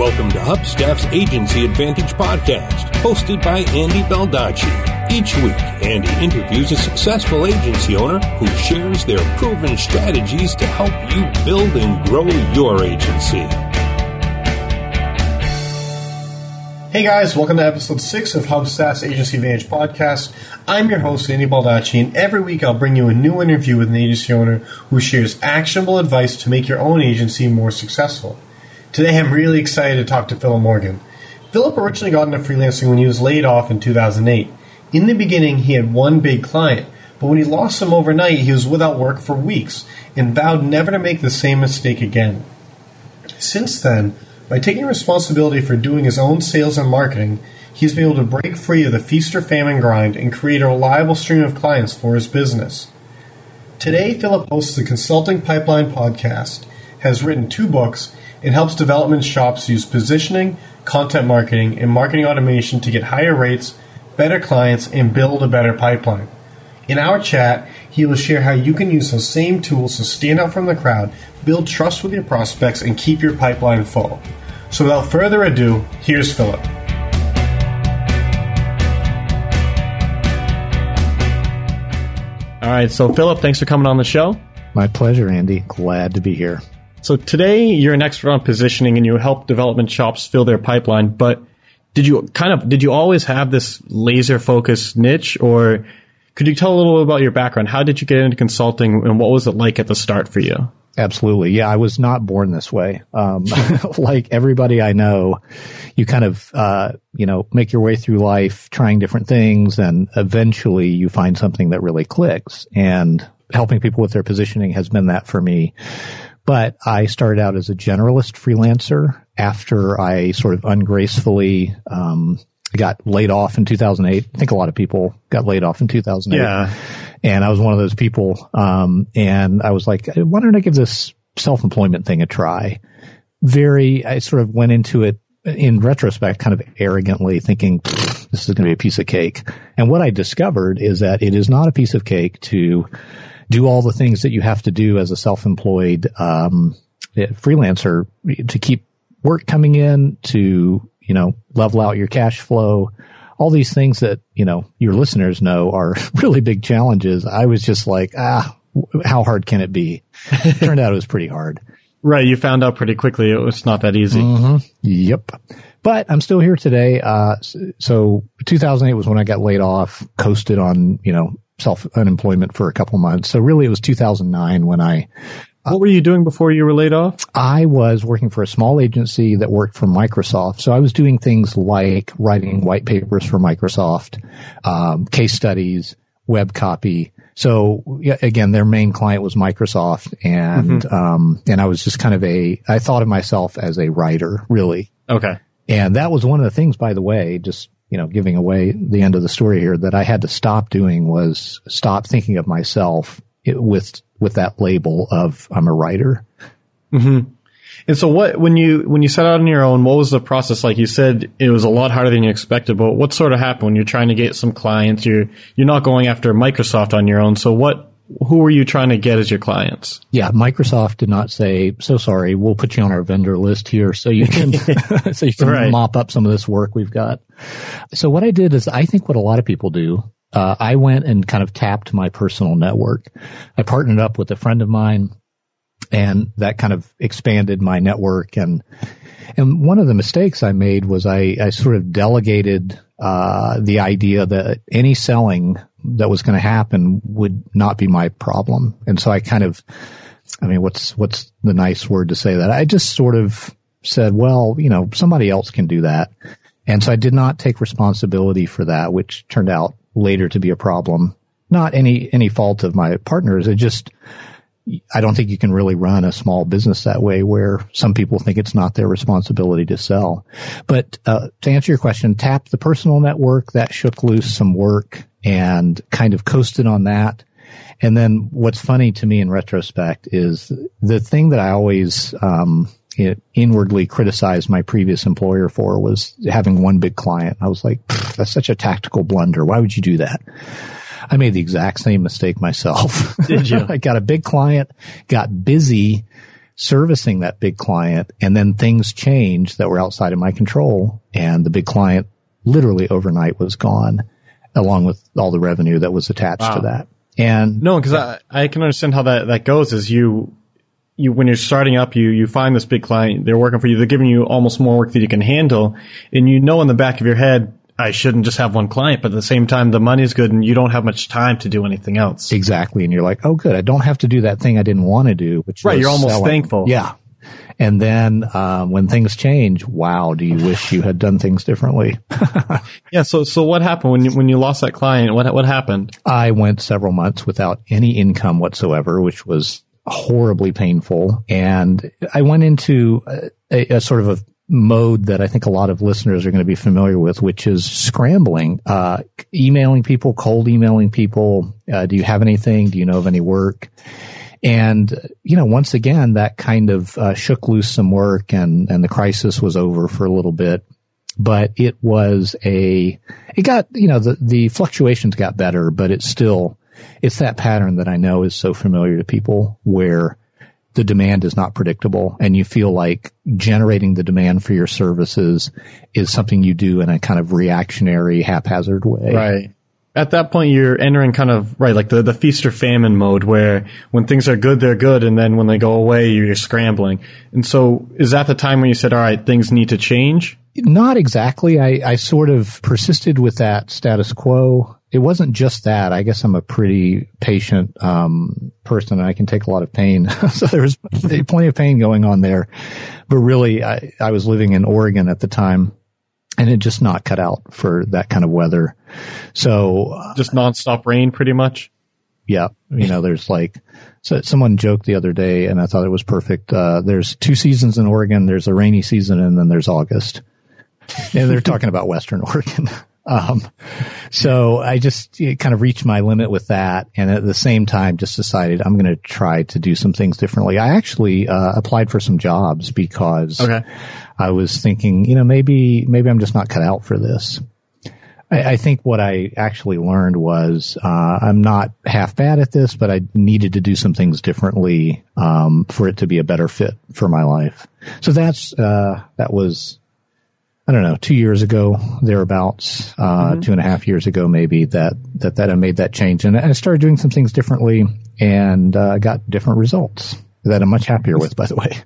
Welcome to Hubstaff's Agency Advantage podcast, hosted by Andy Baldacci. Each week, Andy interviews a successful agency owner who shares their proven strategies to help you build and grow your agency. Hey guys, welcome to episode 6 of Hubstaff's Agency Advantage podcast. I'm your host, Andy Baldacci, and every week I'll bring you a new interview with an agency owner who shares actionable advice to make your own agency more successful. Today I'm really excited to talk to Philip Morgan. Philip originally got into freelancing when he was laid off in 2008. In the beginning, he had one big client, but when he lost them overnight, he was without work for weeks and vowed never to make the same mistake again. Since then, by taking responsibility for doing his own sales and marketing, he's been able to break free of the feast or famine grind and create a reliable stream of clients for his business. Today, Philip hosts the Consulting Pipeline podcast, has written two books, it helps development shops use positioning, content marketing, and marketing automation to get higher rates, better clients, and build a better pipeline. In our chat, he will share how you can use those same tools to stand out from the crowd, build trust with your prospects, and keep your pipeline full. So without further ado, here's Philip. All right, so Philip, thanks for coming on the show. My pleasure, Andy. Glad to be here. So today you're an expert on positioning and you help development shops fill their pipeline, but did you kind of did you always have this laser focused niche or could you tell a little about your background? How did you get into consulting and what was it like at the start for you? Absolutely. Yeah, I was not born this way. Um, like everybody I know, you kind of, uh, you know, make your way through life trying different things and eventually you find something that really clicks and helping people with their positioning has been that for me. But I started out as a generalist freelancer after I sort of ungracefully, um, got laid off in 2008. I think a lot of people got laid off in 2008. Yeah. And I was one of those people. Um, and I was like, why don't I give this self-employment thing a try? Very, I sort of went into it in retrospect, kind of arrogantly thinking this is going to be a piece of cake. And what I discovered is that it is not a piece of cake to do all the things that you have to do as a self-employed, um, freelancer to keep work coming in, to, you know, level out your cash flow, all these things that, you know, your listeners know are really big challenges. I was just like, ah, how hard can it be? It turned out it was pretty hard. Right. You found out pretty quickly it was not that easy. Mm-hmm. Yep. But I'm still here today. Uh, so 2008 was when I got laid off, coasted on, you know, self unemployment for a couple months. So really it was 2009 when I what were you doing before you were laid off? I was working for a small agency that worked for Microsoft. So I was doing things like writing white papers for Microsoft, um, case studies, web copy. So again, their main client was Microsoft and, mm-hmm. um, and I was just kind of a, I thought of myself as a writer, really. Okay. And that was one of the things, by the way, just, you know, giving away the end of the story here that I had to stop doing was stop thinking of myself with with that label of I'm a writer. Mm-hmm. And so what, when you, when you set out on your own, what was the process like? You said it was a lot harder than you expected, but what sort of happened when you're trying to get some clients? You're, you're not going after Microsoft on your own. So what, who were you trying to get as your clients? Yeah, Microsoft did not say, so sorry, we'll put you on our vendor list here so you can, so you can right. mop up some of this work we've got. So what I did is I think what a lot of people do uh, I went and kind of tapped my personal network. I partnered up with a friend of mine and that kind of expanded my network. And, and one of the mistakes I made was I, I sort of delegated, uh, the idea that any selling that was going to happen would not be my problem. And so I kind of, I mean, what's, what's the nice word to say that? I just sort of said, well, you know, somebody else can do that. And so I did not take responsibility for that, which turned out later to be a problem. Not any, any fault of my partners. It just, I don't think you can really run a small business that way where some people think it's not their responsibility to sell. But uh, to answer your question, tap the personal network that shook loose some work and kind of coasted on that. And then what's funny to me in retrospect is the thing that I always um, inwardly criticized my previous employer for was having one big client. I was like, that's such a tactical blunder. Why would you do that? I made the exact same mistake myself. Did you? I got a big client, got busy, servicing that big client and then things changed that were outside of my control and the big client literally overnight was gone along with all the revenue that was attached wow. to that. And no, because I, I can understand how that, that goes is you, you, when you're starting up, you, you find this big client, they're working for you, they're giving you almost more work that you can handle. And you know in the back of your head, I shouldn't just have one client, but at the same time, the money's good and you don't have much time to do anything else. Exactly. And you're like, oh, good. I don't have to do that thing I didn't want to do, which right. You're almost selling. thankful. Yeah. And then um, when things change, wow, do you wish you had done things differently? yeah. So so what happened when you, when you lost that client? What what happened? I went several months without any income whatsoever, which was horribly painful. And I went into a, a, sort of a mode that I think a lot of listeners are going to be familiar with, which is scrambling, uh, emailing people, cold emailing people. Uh, do you have anything? Do you know of any work? And, you know, once again, that kind of uh, shook loose some work and, and the crisis was over for a little bit. But it was a, it got, you know, the, the fluctuations got better, but it's still, it's that pattern that I know is so familiar to people where the demand is not predictable and you feel like generating the demand for your services is something you do in a kind of reactionary, haphazard way. Right. At that point, you're entering kind of, right, like the, the feast or famine mode where when things are good, they're good. And then when they go away, you're scrambling. And so is that the time when you said, all right, things need to change? Not exactly. I, I sort of persisted with that status quo it wasn't just that. I guess I'm a pretty patient um, person, and I can take a lot of pain. so there was plenty of pain going on there. But really, I, I was living in Oregon at the time, and it just not cut out for that kind of weather. So uh, just nonstop rain, pretty much. Yeah, you know, there's like so someone joked the other day, and I thought it was perfect. Uh, there's two seasons in Oregon. There's a rainy season, and then there's August. and they're talking about Western Oregon. Um, so I just kind of reached my limit with that. And at the same time, just decided I'm going to try to do some things differently. I actually, uh, applied for some jobs because okay. I was thinking, you know, maybe, maybe I'm just not cut out for this. I, I think what I actually learned was, uh, I'm not half bad at this, but I needed to do some things differently, um, for it to be a better fit for my life. So that's, uh, that was, I don't know, two years ago, thereabouts, uh, mm-hmm. two and a half years ago, maybe that, that, that I made that change and I started doing some things differently and, uh, got different results that I'm much happier with, by the way.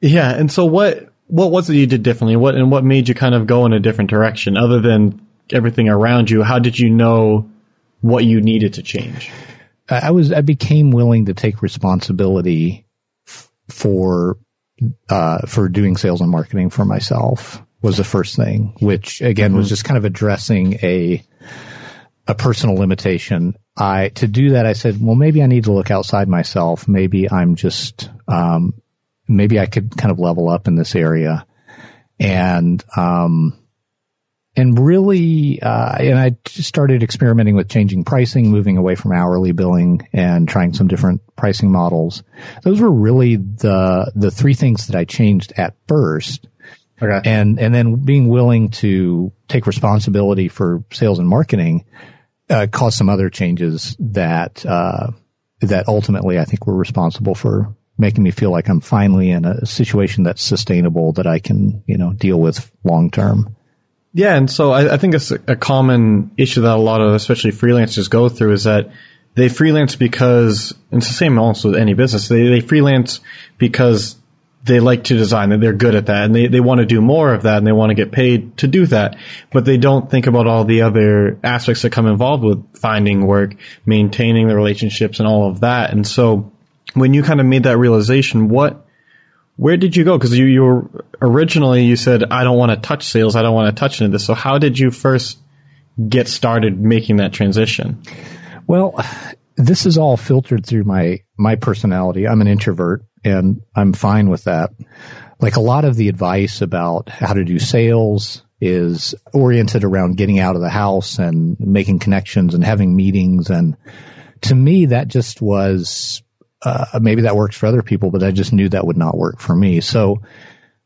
Yeah. And so what, what was it you did differently? What, and what made you kind of go in a different direction other than everything around you? How did you know what you needed to change? I was, I became willing to take responsibility f- for, uh, for doing sales and marketing for myself was the first thing, which again mm-hmm. was just kind of addressing a a personal limitation. I to do that, I said, well, maybe I need to look outside myself. Maybe I'm just um, maybe I could kind of level up in this area, and um, and really, uh, and I started experimenting with changing pricing, moving away from hourly billing, and trying some different pricing models. Those were really the the three things that I changed at first Okay. And, and then being willing to take responsibility for sales and marketing, uh, caused some other changes that, uh, that ultimately I think were responsible for making me feel like I'm finally in a situation that's sustainable that I can, you know, deal with long term. Yeah. And so I, I think it's a common issue that a lot of, especially freelancers go through is that they freelance because, it's the same also with any business, they, they freelance because they like to design and they're good at that and they, they want to do more of that and they want to get paid to do that. But they don't think about all the other aspects that come involved with finding work, maintaining the relationships and all of that. And so when you kind of made that realization, what, where did you go? Cause you, you were originally, you said, I don't want to touch sales. I don't want to touch into this. So how did you first get started making that transition? Well, this is all filtered through my, my personality. I'm an introvert and I'm fine with that. Like a lot of the advice about how to do sales is oriented around getting out of the house and making connections and having meetings. And to me, that just was, uh, maybe that works for other people, but I just knew that would not work for me. So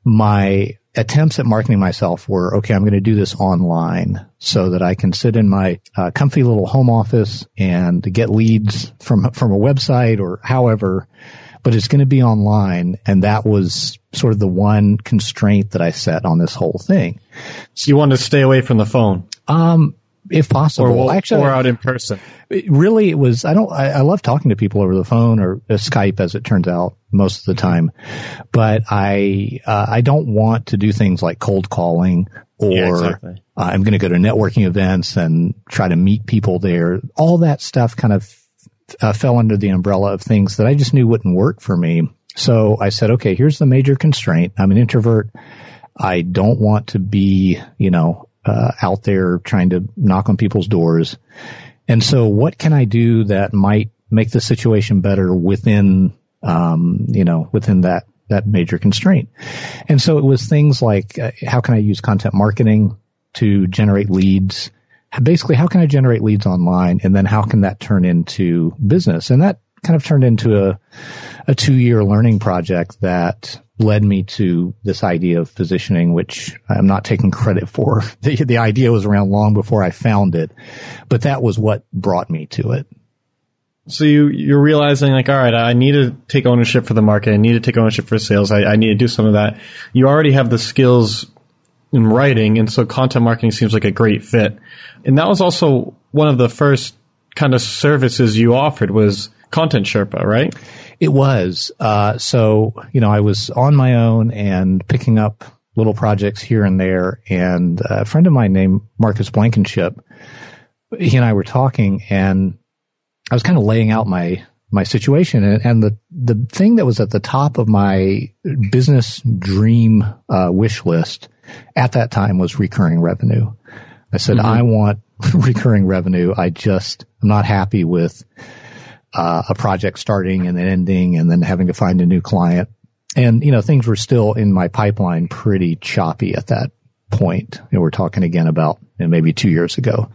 my attempts at marketing myself were, okay, I'm going to do this online so that I can sit in my uh, comfy little home office and get leads from, from a website or however but it's going to be online. And that was sort of the one constraint that I set on this whole thing. So you wanted to stay away from the phone? Um, if possible, or, actually, or out in person. really, it was. I don't. I, I, love talking to people over the phone or uh, Skype, as it turns out, most of the time. But I, uh, I don't want to do things like cold calling or yeah, exactly. uh, I'm going to go to networking events and try to meet people there. All that stuff kind of uh, fell under the umbrella of things that I just knew wouldn't work for me. So I said, okay, here's the major constraint. I'm an introvert. I don't want to be, you know, uh, out there trying to knock on people's doors. And so what can I do that might make the situation better within, um, you know, within that, that major constraint? And so it was things like, uh, how can I use content marketing to generate leads? Basically, how can I generate leads online? And then how can that turn into business? And that kind of turned into a, a two year learning project that led me to this idea of positioning, which I'm not taking credit for. The, the idea was around long before I found it, but that was what brought me to it. So you, you're realizing like, all right, I need to take ownership for the market. I need to take ownership for sales. I, I need to do some of that. You already have the skills in writing. And so content marketing seems like a great fit. And that was also one of the first kind of services you offered was content Sherpa, right? It was. Uh, so, you know, I was on my own and picking up little projects here and there. And a friend of mine named Marcus Blankenship, he and I were talking and I was kind of laying out my, my situation and, and the, the thing that was at the top of my business dream, uh, wish list at that time was recurring revenue. I said, mm-hmm. I want recurring revenue. I just, I'm not happy with uh, a project starting and then ending and then having to find a new client. And, you know, things were still in my pipeline pretty choppy at that point. And we're talking again about you know, maybe two years ago.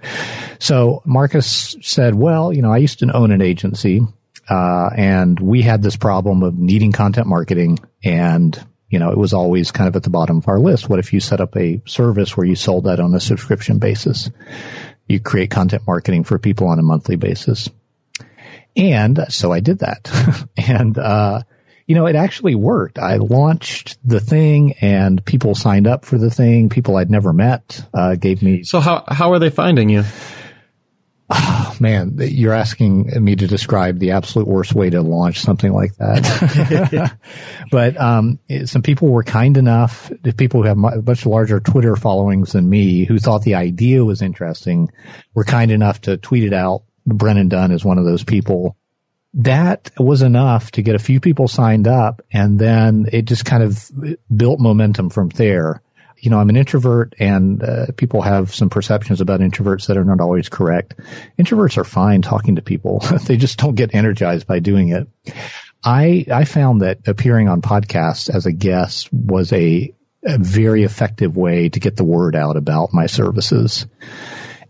So Marcus said, well, you know, I used to own an agency, uh, and we had this problem of needing content marketing and you know, it was always kind of at the bottom of our list. What if you set up a service where you sold that on a subscription basis? You create content marketing for people on a monthly basis. And so I did that. and, uh, you know, it actually worked. I launched the thing and people signed up for the thing. People I'd never met, uh, gave me. So how, how are they finding you? Oh, man, you're asking me to describe the absolute worst way to launch something like that. but um, some people were kind enough, people who have much larger Twitter followings than me, who thought the idea was interesting, were kind enough to tweet it out Brennan Dunn is one of those people. That was enough to get a few people signed up and then it just kind of built momentum from there. You know, I'm an introvert and uh, people have some perceptions about introverts that are not always correct. Introverts are fine talking to people. they just don't get energized by doing it. I, I found that appearing on podcasts as a guest was a, a very effective way to get the word out about my services.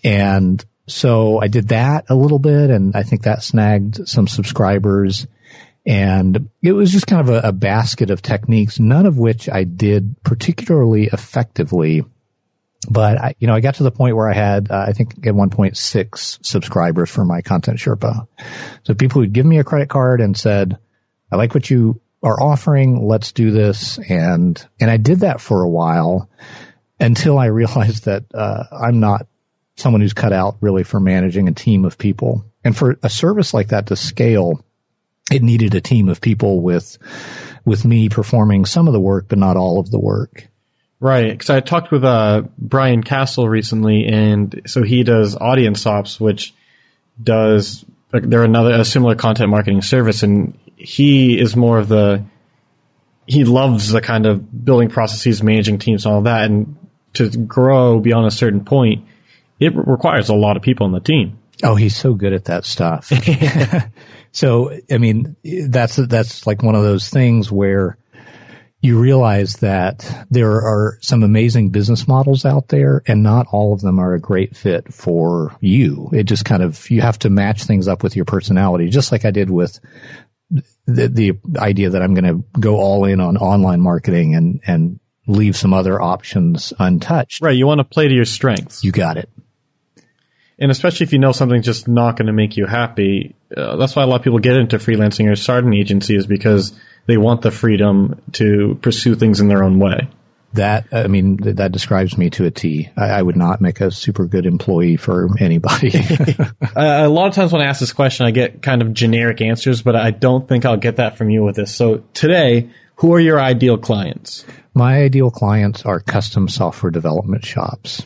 And so I did that a little bit and I think that snagged some subscribers. And it was just kind of a, a basket of techniques, none of which I did particularly effectively. But I, you know, I got to the point where I had, uh, I think at one point six subscribers for my content Sherpa. So people would give me a credit card and said, I like what you are offering. Let's do this. And, and I did that for a while until I realized that, uh, I'm not someone who's cut out really for managing a team of people. And for a service like that to scale, it needed a team of people with, with me performing some of the work, but not all of the work. Right. Because I talked with uh, Brian Casel recently, and so he does Audience Ops, which does they're another a similar content marketing service, and he is more of the he loves the kind of building processes, managing teams, and all that, and to grow beyond a certain point, it requires a lot of people on the team. Oh, he's so good at that stuff. so, I mean, that's, that's like one of those things where you realize that there are some amazing business models out there and not all of them are a great fit for you. It just kind of, you have to match things up with your personality, just like I did with the, the idea that I'm going to go all in on online marketing and, and leave some other options untouched. Right. You want to play to your strengths. You got it. And especially if you know something's just not going to make you happy, uh, that's why a lot of people get into freelancing or start an agency is because they want the freedom to pursue things in their own way. That I mean, that describes me to a T. I, I would not make a super good employee for anybody. a lot of times when I ask this question, I get kind of generic answers, but I don't think I'll get that from you with this. So today, who are your ideal clients? My ideal clients are custom software development shops,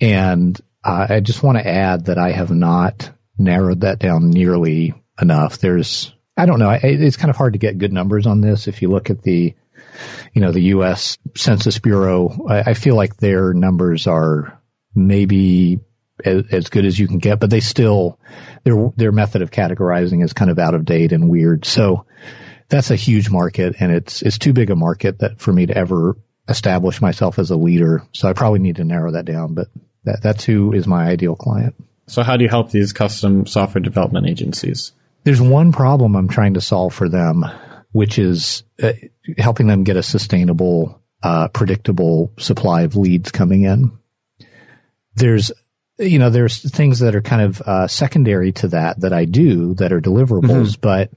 and uh, I just want to add that I have not narrowed that down nearly enough. There's, I don't know, it's kind of hard to get good numbers on this. If you look at the, you know, the U.S. Census Bureau, I, I feel like their numbers are maybe as, as, good as you can get, but they still, their, their method of categorizing is kind of out of date and weird. So that's a huge market and it's, it's too big a market that for me to ever establish myself as a leader. So I probably need to narrow that down, but that, that's who is my ideal client. So how do you help these custom software development agencies? There's one problem I'm trying to solve for them, which is uh, helping them get a sustainable, uh, predictable supply of leads coming in. There's, you know, there's things that are kind of uh, secondary to that that I do that are deliverables, mm-hmm. but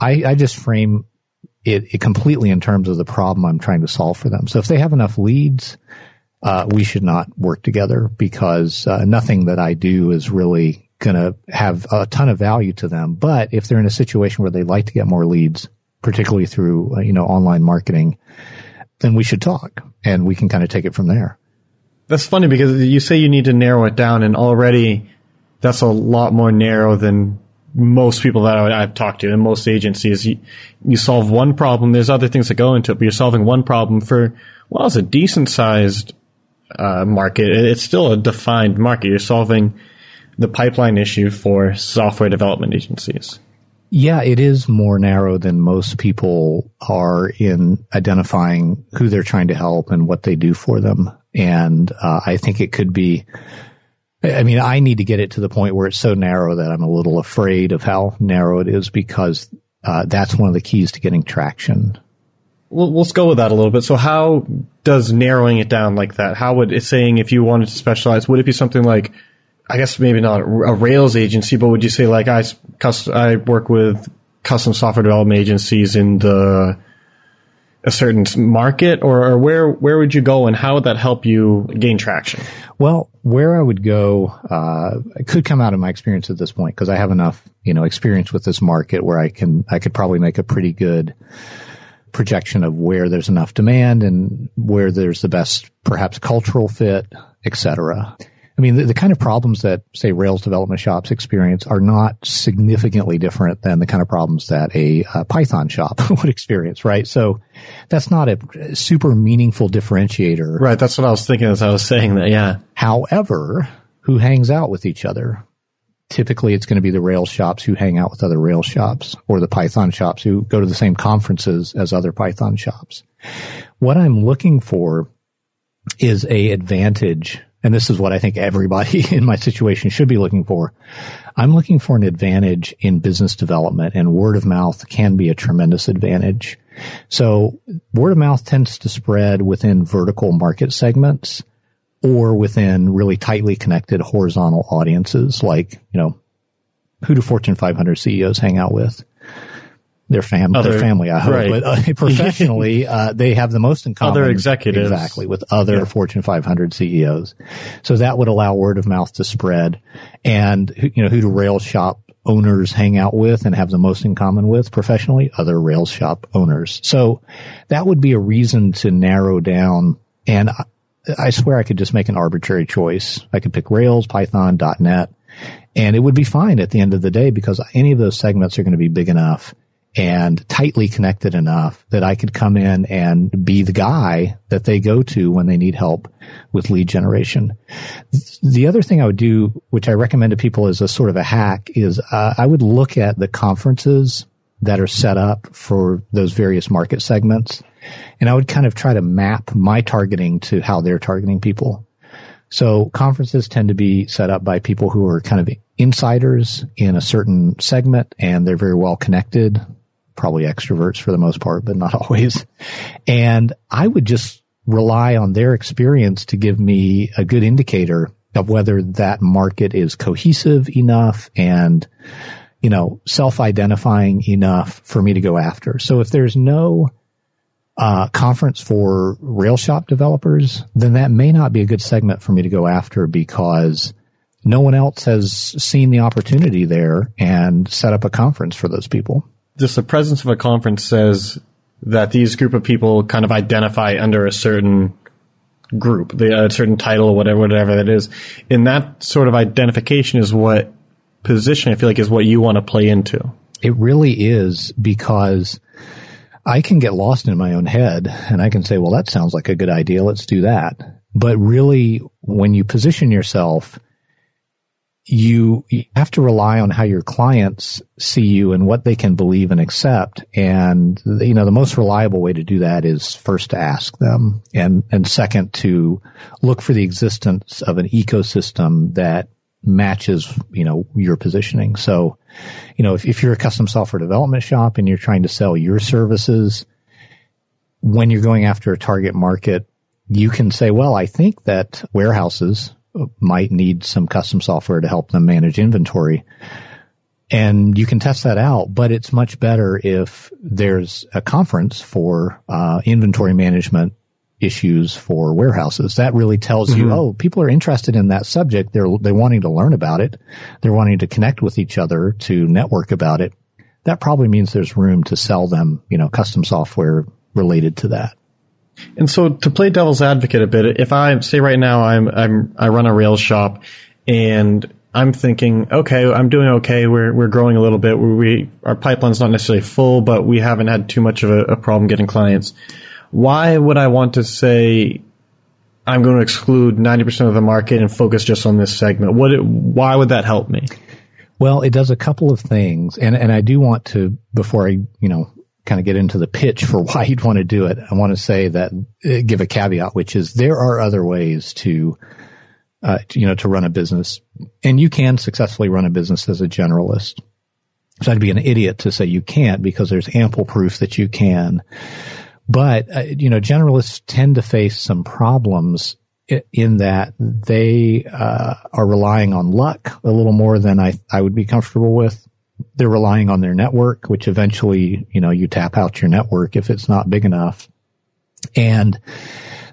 I, I just frame it, it completely in terms of the problem I'm trying to solve for them. So if they have enough leads, uh, we should not work together because uh, nothing that I do is really going to have a ton of value to them. But if they're in a situation where they'd like to get more leads, particularly through uh, you know online marketing, then we should talk and we can kind of take it from there. That's funny because you say you need to narrow it down, and already that's a lot more narrow than most people that I, have talked to and most agencies. You, you solve one problem. There's other things that go into it, but you're solving one problem for well, it's a decent sized uh, market, it's still a defined market. You're solving the pipeline issue for software development agencies. Yeah, it is more narrow than most people are in identifying who they're trying to help and what they do for them. And uh, I think it could be. I mean, I need to get it to the point where it's so narrow that I'm a little afraid of how narrow it is because uh, that's one of the keys to getting traction let's go with that a little bit. So, how does narrowing it down like that? How would it saying if you wanted to specialize? Would it be something like, I guess maybe not a Rails agency, but would you say like I I work with custom software development agencies in the a certain market, or, or where where would you go, and how would that help you gain traction? Well, where I would go uh, could come out of my experience at this point because I have enough, you know, experience with this market where I can I could probably make a pretty good projection of where there's enough demand and where there's the best perhaps cultural fit, etc. I mean, the, the, kind of problems that say Rails development shops experience are not significantly different than the kind of problems that a, a Python shop would experience, right? So that's not a super meaningful differentiator. Right. That's what I was thinking as I was saying that. Yeah. However, who hangs out with each other? Typically it's going to be the Rails shops who hang out with other Rails shops or the Python shops who go to the same conferences as other Python shops. What I'm looking for is a advantage. And this is what I think everybody in my situation should be looking for. I'm looking for an advantage in business development and word of mouth can be a tremendous advantage. So word of mouth tends to spread within vertical market segments or within really tightly connected horizontal audiences like, you know, who do Fortune 500 CEOs hang out with? Their family, other, their family, I hope. Right. But uh, professionally, uh, they have the most in common. Other executives. Exactly, with other yeah. Fortune 500 CEOs. So that would allow word of mouth to spread. And, you know, who do rail shop owners hang out with and have the most in common with professionally? Other rail shop owners. So that would be a reason to narrow down. And I swear I could just make an arbitrary choice. I could pick Rails, Python, .NET, and it would be fine at the end of the day because any of those segments are going to be big enough and tightly connected enough that I could come in and be the guy that they go to when they need help with lead generation. The other thing I would do, which I recommend to people as a sort of a hack, is uh, I would look at the conferences that are set up for those various market segments. And I would kind of try to map my targeting to how they're targeting people. So conferences tend to be set up by people who are kind of insiders in a certain segment and they're very well connected, probably extroverts for the most part, but not always. And I would just rely on their experience to give me a good indicator of whether that market is cohesive enough and, you know, self-identifying enough for me to go after. So if there's no uh, conference for rail shop developers, then that may not be a good segment for me to go after because no one else has seen the opportunity there and set up a conference for those people. Just the presence of a conference says that these group of people kind of identify under a certain group, the, a certain title whatever, whatever that is. And that sort of identification is what position I feel like is what you want to play into. It really is because I can get lost in my own head and I can say, well, that sounds like a good idea. Let's do that. But really, when you position yourself you, you have to rely on how your clients see you and what they can believe and accept. And, you know, the most reliable way to do that is first to ask them and, and second to look for the existence of an ecosystem that matches, you know, your positioning. So, you know, if, if you're a custom software development shop and you're trying to sell your services, when you're going after a target market, you can say, well, I think that warehouses might need some custom software to help them manage inventory. And you can test that out, but it's much better if there's a conference for uh, inventory management issues for warehouses. That really tells mm-hmm. you, oh, people are interested in that subject. They're they're wanting to learn about it. They're wanting to connect with each other to network about it. That probably means there's room to sell them, you know, custom software related to that. And so to play devil's advocate a bit, if I say right now I'm, I'm, I run a Rails shop and I'm thinking, okay, I'm doing okay. We're, we're growing a little bit. We, our pipeline's not necessarily full, but we haven't had too much of a, a problem getting clients. Why would I want to say I'm going to exclude 90% of the market and focus just on this segment? What, why would that help me? Well, it does a couple of things. And, and I do want to, before I, you know, kind of get into the pitch for why you'd want to do it, I want to say that uh, give a caveat, which is there are other ways to, uh, you know, to run a business, and you can successfully run a business as a generalist. So I'd be an idiot to say you can't because there's ample proof that you can. But uh, you know, generalists tend to face some problems in that they uh, are relying on luck a little more than I I would be comfortable with they're relying on their network, which eventually, you know, you tap out your network if it's not big enough. And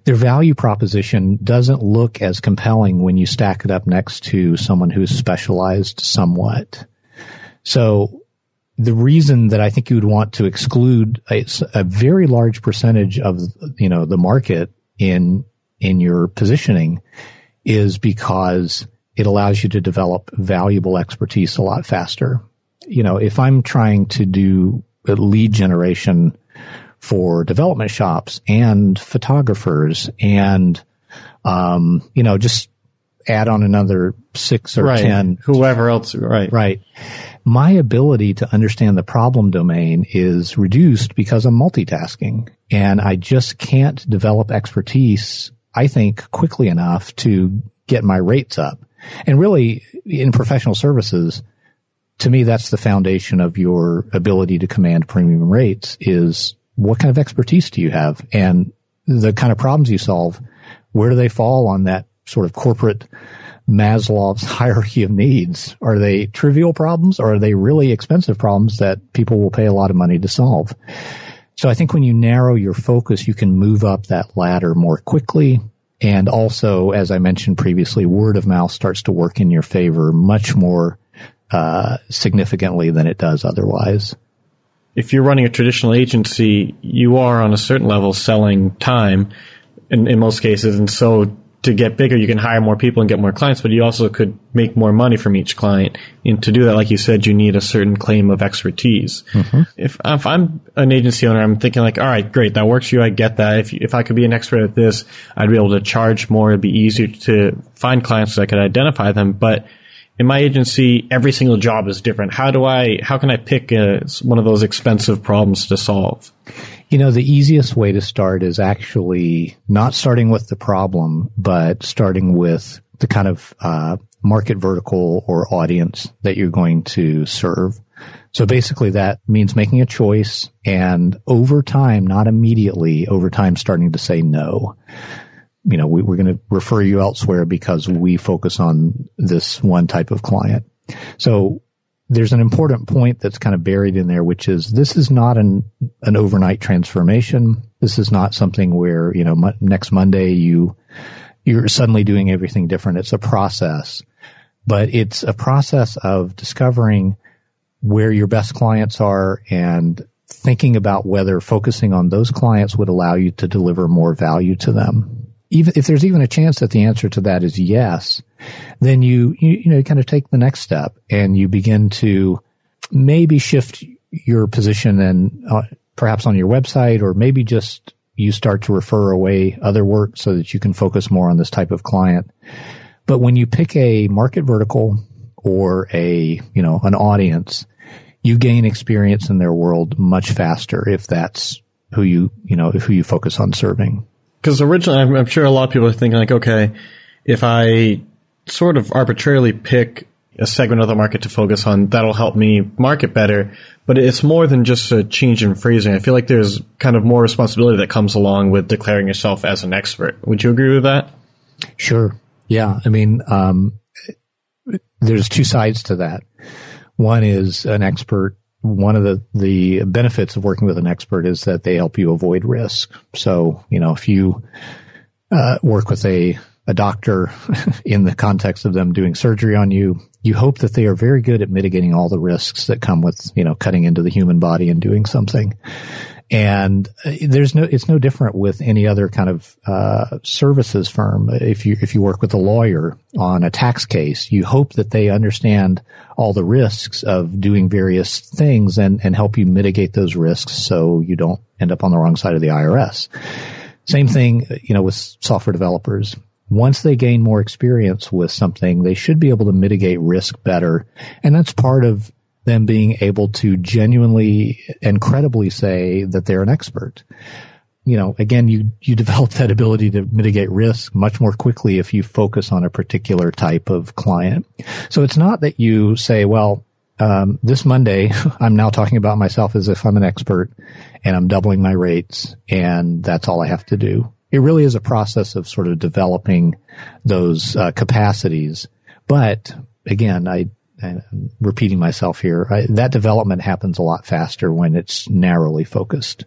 their value proposition doesn't look as compelling when you stack it up next to someone who's specialized somewhat. So the reason that I think you would want to exclude a, a very large percentage of, you know, the market in, in your positioning is because it allows you to develop valuable expertise a lot faster. You know, if I'm trying to do lead generation for development shops and photographers and, um, you know, just add on another six or right. 10. Whoever else, right. Right. My ability to understand the problem domain is reduced because I'm multitasking and I just can't develop expertise, I think, quickly enough to get my rates up. And really, in professional services, to me, that's the foundation of your ability to command premium rates is what kind of expertise do you have and the kind of problems you solve? Where do they fall on that sort of corporate Maslow's hierarchy of needs? Are they trivial problems or are they really expensive problems that people will pay a lot of money to solve? So I think when you narrow your focus, you can move up that ladder more quickly. And also, as I mentioned previously, word of mouth starts to work in your favor much more uh, significantly than it does otherwise. If you're running a traditional agency, you are on a certain level selling time in, in most cases. And so to get bigger, you can hire more people and get more clients, but you also could make more money from each client. And to do that, like you said, you need a certain claim of expertise. Mm-hmm. If, if I'm an agency owner, I'm thinking like, all right, great, that works for you. I get that. If, if I could be an expert at this, I'd be able to charge more. It'd be easier to find clients so I could identify them. But in my agency, every single job is different. How do I, how can I pick a, one of those expensive problems to solve? You know, the easiest way to start is actually not starting with the problem, but starting with the kind of uh, market vertical or audience that you're going to serve. So basically that means making a choice and over time, not immediately, over time starting to say no. you know, we, we're going to refer you elsewhere because we focus on this one type of client. So there's an important point that's kind of buried in there, which is this is not an, an overnight transformation. This is not something where, you know, next Monday you, you're suddenly doing everything different. It's a process, but it's a process of discovering where your best clients are and thinking about whether focusing on those clients would allow you to deliver more value to them. Even if there's even a chance that the answer to that is yes, then you, you, you know, kind of take the next step and you begin to maybe shift your position and uh, perhaps on your website or maybe just you start to refer away other work so that you can focus more on this type of client. But when you pick a market vertical or a, you know, an audience, you gain experience in their world much faster if that's who you, you know, who you focus on serving. Because originally, I'm, I'm sure a lot of people are thinking like, okay, if I sort of arbitrarily pick a segment of the market to focus on, that'll help me market better. But it's more than just a change in phrasing. I feel like there's kind of more responsibility that comes along with declaring yourself as an expert. Would you agree with that? Sure. Yeah. I mean, um, there's two sides to that. One is an expert. One of the, the benefits of working with an expert is that they help you avoid risk. So, you know, if you uh, work with a, a doctor in the context of them doing surgery on you, you hope that they are very good at mitigating all the risks that come with, you know, cutting into the human body and doing something. And uh, there's no, it's no different with any other kind of, uh, services firm. If you, if you work with a lawyer on a tax case, you hope that they understand all the risks of doing various things and, and help you mitigate those risks so you don't end up on the wrong side of the IRS. Same thing, you know, with software developers. Once they gain more experience with something, they should be able to mitigate risk better. And that's part of them being able to genuinely and credibly say that they're an expert. You know, again, you, you develop that ability to mitigate risk much more quickly if you focus on a particular type of client. So it's not that you say, well, um, this Monday, I'm now talking about myself as if I'm an expert and I'm doubling my rates and that's all I have to do. It really is a process of sort of developing those uh, capacities. But again, I I'm repeating myself here, I, that development happens a lot faster when it's narrowly focused.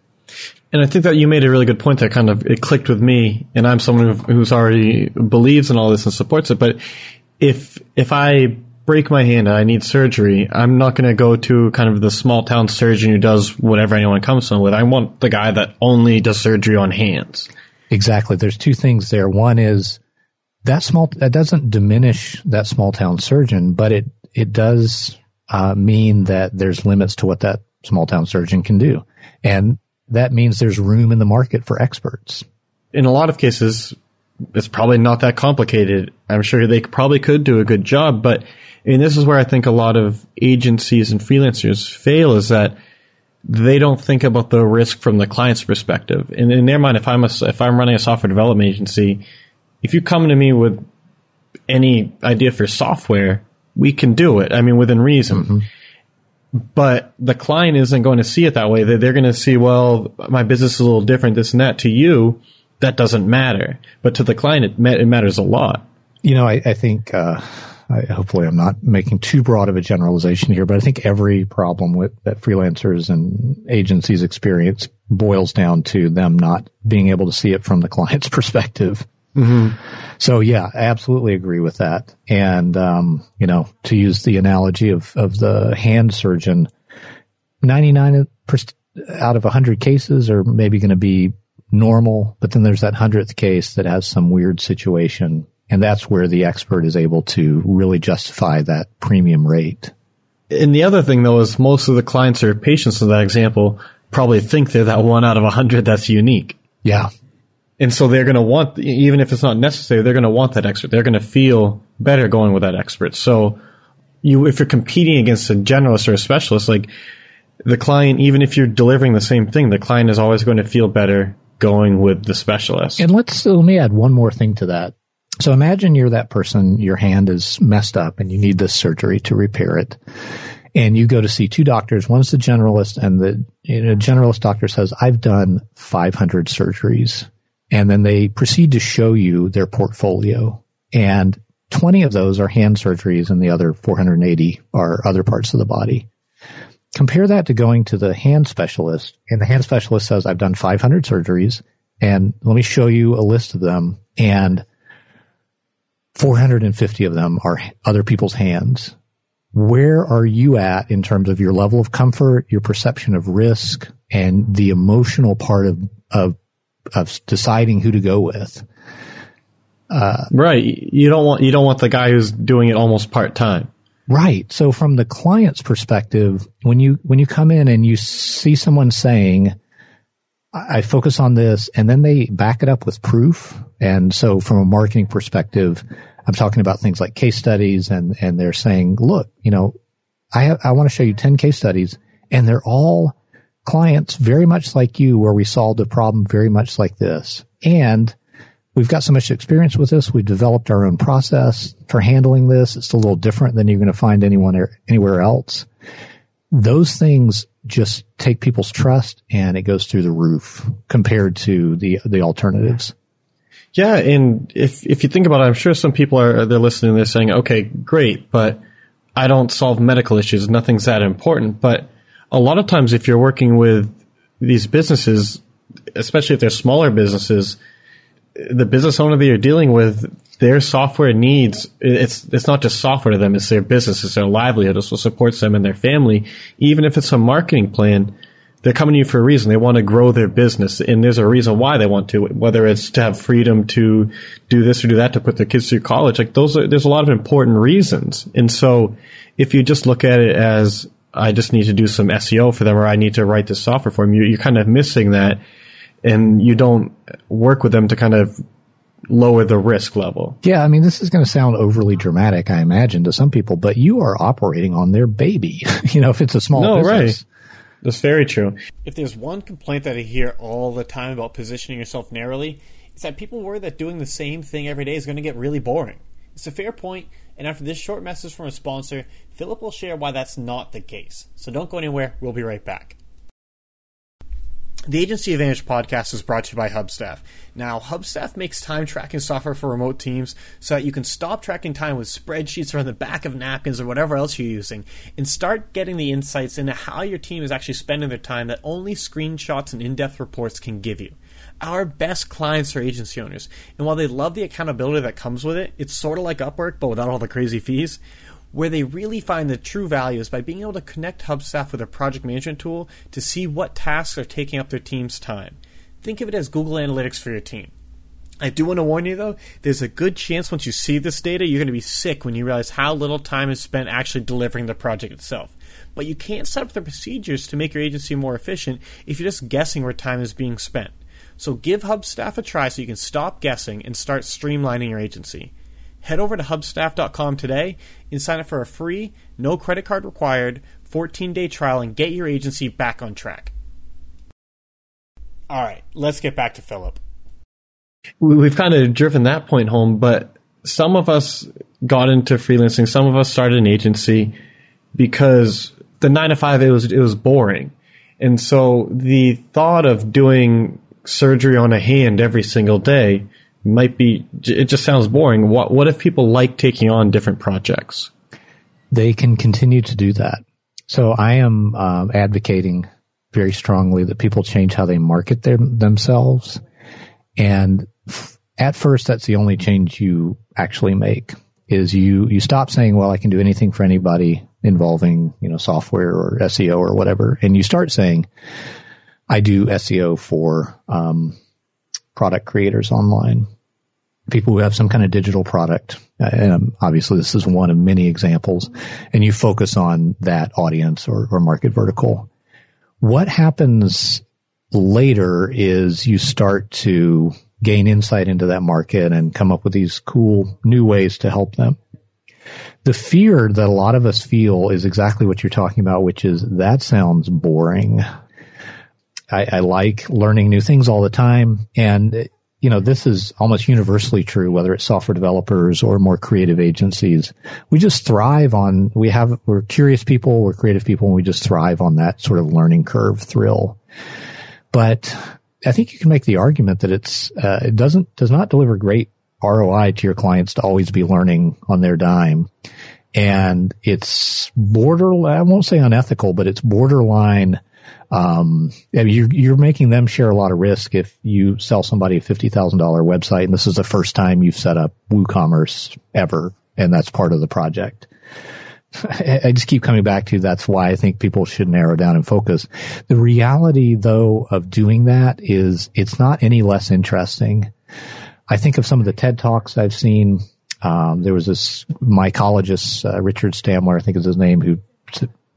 And I think that you made a really good point that kind of it clicked with me, and I'm someone who's already believes in all this and supports it. But if if I break my hand and I need surgery, I'm not going to go to kind of the small town surgeon who does whatever anyone comes to with. I want the guy that only does surgery on hands. Exactly. There's two things there. One is that small that doesn't diminish that small town surgeon, but it it does uh, mean that there's limits to what that small town surgeon can do. And that means there's room in the market for experts. In a lot of cases, it's probably not that complicated. I'm sure they probably could do a good job, but and this is where I think a lot of agencies and freelancers fail is that they don't think about the risk from the client's perspective. And in their mind, if I'm a, if I'm running a software development agency, if you come to me with any idea for software, we can do it. I mean, within reason. Mm-hmm. But the client isn't going to see it that way. They're, they're going to see, well, my business is a little different, this and that. To you, that doesn't matter. But to the client, it, ma- it matters a lot. You know, I, I think, uh, I, hopefully I'm not making too broad of a generalization here, but I think every problem with that freelancers and agencies experience boils down to them not being able to see it from the client's perspective. Mm-hmm. So yeah, I absolutely agree with that. And, um, you know, to use the analogy of, of the hand surgeon, 99 out of 100 cases are maybe going to be normal, but then there's that hundredth case that has some weird situation. And that's where the expert is able to really justify that premium rate. And the other thing though is most of the clients or patients in that example probably think they're that one out of a hundred that's unique. Yeah. And so they're going to want, even if it's not necessary, they're going to want that expert. They're going to feel better going with that expert. So you, if you're competing against a generalist or a specialist, like the client, even if you're delivering the same thing, the client is always going to feel better going with the specialist. And let's, let me add one more thing to that. So imagine you're that person, your hand is messed up and you need this surgery to repair it. And you go to see two doctors. One's the generalist and the you know, generalist doctor says, I've done 500 surgeries and then they proceed to show you their portfolio. And 20 of those are hand surgeries and the other 480 are other parts of the body. Compare that to going to the hand specialist and the hand specialist says, I've done 500 surgeries and let me show you a list of them. And 450 of them are other people's hands. Where are you at in terms of your level of comfort, your perception of risk, and the emotional part of, of, of deciding who to go with? Uh, right. You don't want you don't want the guy who's doing it almost part time. Right. So from the client's perspective, when you when you come in and you see someone saying, I focus on this and then they back it up with proof. And so from a marketing perspective, I'm talking about things like case studies and, and they're saying, look, you know, I have, I want to show you 10 case studies and they're all clients very much like you where we solved a problem very much like this. And we've got so much experience with this. We've developed our own process for handling this. It's a little different than you're going to find anyone anywhere else. Those things just take people's trust and it goes through the roof compared to the, the alternatives. Yeah, and if if you think about it, I'm sure some people are they're listening. They're saying, "Okay, great, but I don't solve medical issues. Nothing's that important." But a lot of times, if you're working with these businesses, especially if they're smaller businesses, the business owner that you're dealing with, their software needs it's it's not just software to them; it's their business, it's their livelihood, it's what supports them and their family. Even if it's a marketing plan they're coming to you for a reason. They want to grow their business, and there's a reason why they want to. Whether it's to have freedom to do this or do that to put their kids through college, like those, are, there's a lot of important reasons. And so, if you just look at it as I just need to do some SEO for them, or I need to write this software for them, you, you're kind of missing that, and you don't work with them to kind of lower the risk level. Yeah, I mean, this is going to sound overly dramatic, I imagine, to some people, but you are operating on their baby. you know, if it's a small no, business. Right. That's very true. If there's one complaint that I hear all the time about positioning yourself narrowly, it's that people worry that doing the same thing every day is going to get really boring. It's a fair point, and after this short message from a sponsor, Philip will share why that's not the case. So don't go anywhere, we'll be right back. The Agency Advantage podcast is brought to you by Hubstaff. Now, Hubstaff makes time tracking software for remote teams so that you can stop tracking time with spreadsheets or on the back of napkins or whatever else you're using and start getting the insights into how your team is actually spending their time that only screenshots and in depth reports can give you. Our best clients are agency owners, and while they love the accountability that comes with it, it's sort of like Upwork but without all the crazy fees. Where they really find the true value is by being able to connect Hubstaff with a project management tool to see what tasks are taking up their team's time. Think of it as Google Analytics for your team. I do want to warn you though, there's a good chance once you see this data, you're going to be sick when you realize how little time is spent actually delivering the project itself. But you can't set up the procedures to make your agency more efficient if you're just guessing where time is being spent. So give Hubstaff a try so you can stop guessing and start streamlining your agency. Head over to hubstaff.com today and sign up for a free, no credit card required, 14 day trial and get your agency back on track. All right, let's get back to Philip. We've kind of driven that point home, but some of us got into freelancing, some of us started an agency because the nine to five it was it was boring. And so the thought of doing surgery on a hand every single day might be it just sounds boring. What what if people like taking on different projects? They can continue to do that. So I am um, advocating very strongly that people change how they market themselves. And f- at first, that's the only change you actually make is you, you stop saying, well, I can do anything for anybody involving, you know, software or SEO or whatever. And you start saying, I do SEO for, um, product creators online, people who have some kind of digital product. And obviously this is one of many examples and you focus on that audience or, or market vertical. What happens later is you start to gain insight into that market and come up with these cool new ways to help them. The fear that a lot of us feel is exactly what you're talking about, which is that sounds boring. I, I like learning new things all the time. And you know, this is almost universally true, whether it's software developers or more creative agencies. We just thrive on, we have, we're curious people, we're creative people, and we just thrive on that sort of learning curve thrill. But I think you can make the argument that it's uh, it doesn't does not deliver great ROI to your clients to always be learning on their dime, and it's border I won't say unethical, but it's borderline. Um, you're, you're making them share a lot of risk if you sell somebody a fifty thousand dollar website, and this is the first time you've set up WooCommerce ever, and that's part of the project. I just keep coming back to that's why I think people should narrow down and focus. The reality though of doing that is it's not any less interesting. I think of some of the TED Talks I've seen. Um, there was this mycologist, uh, Richard Stamler, I think is his name, who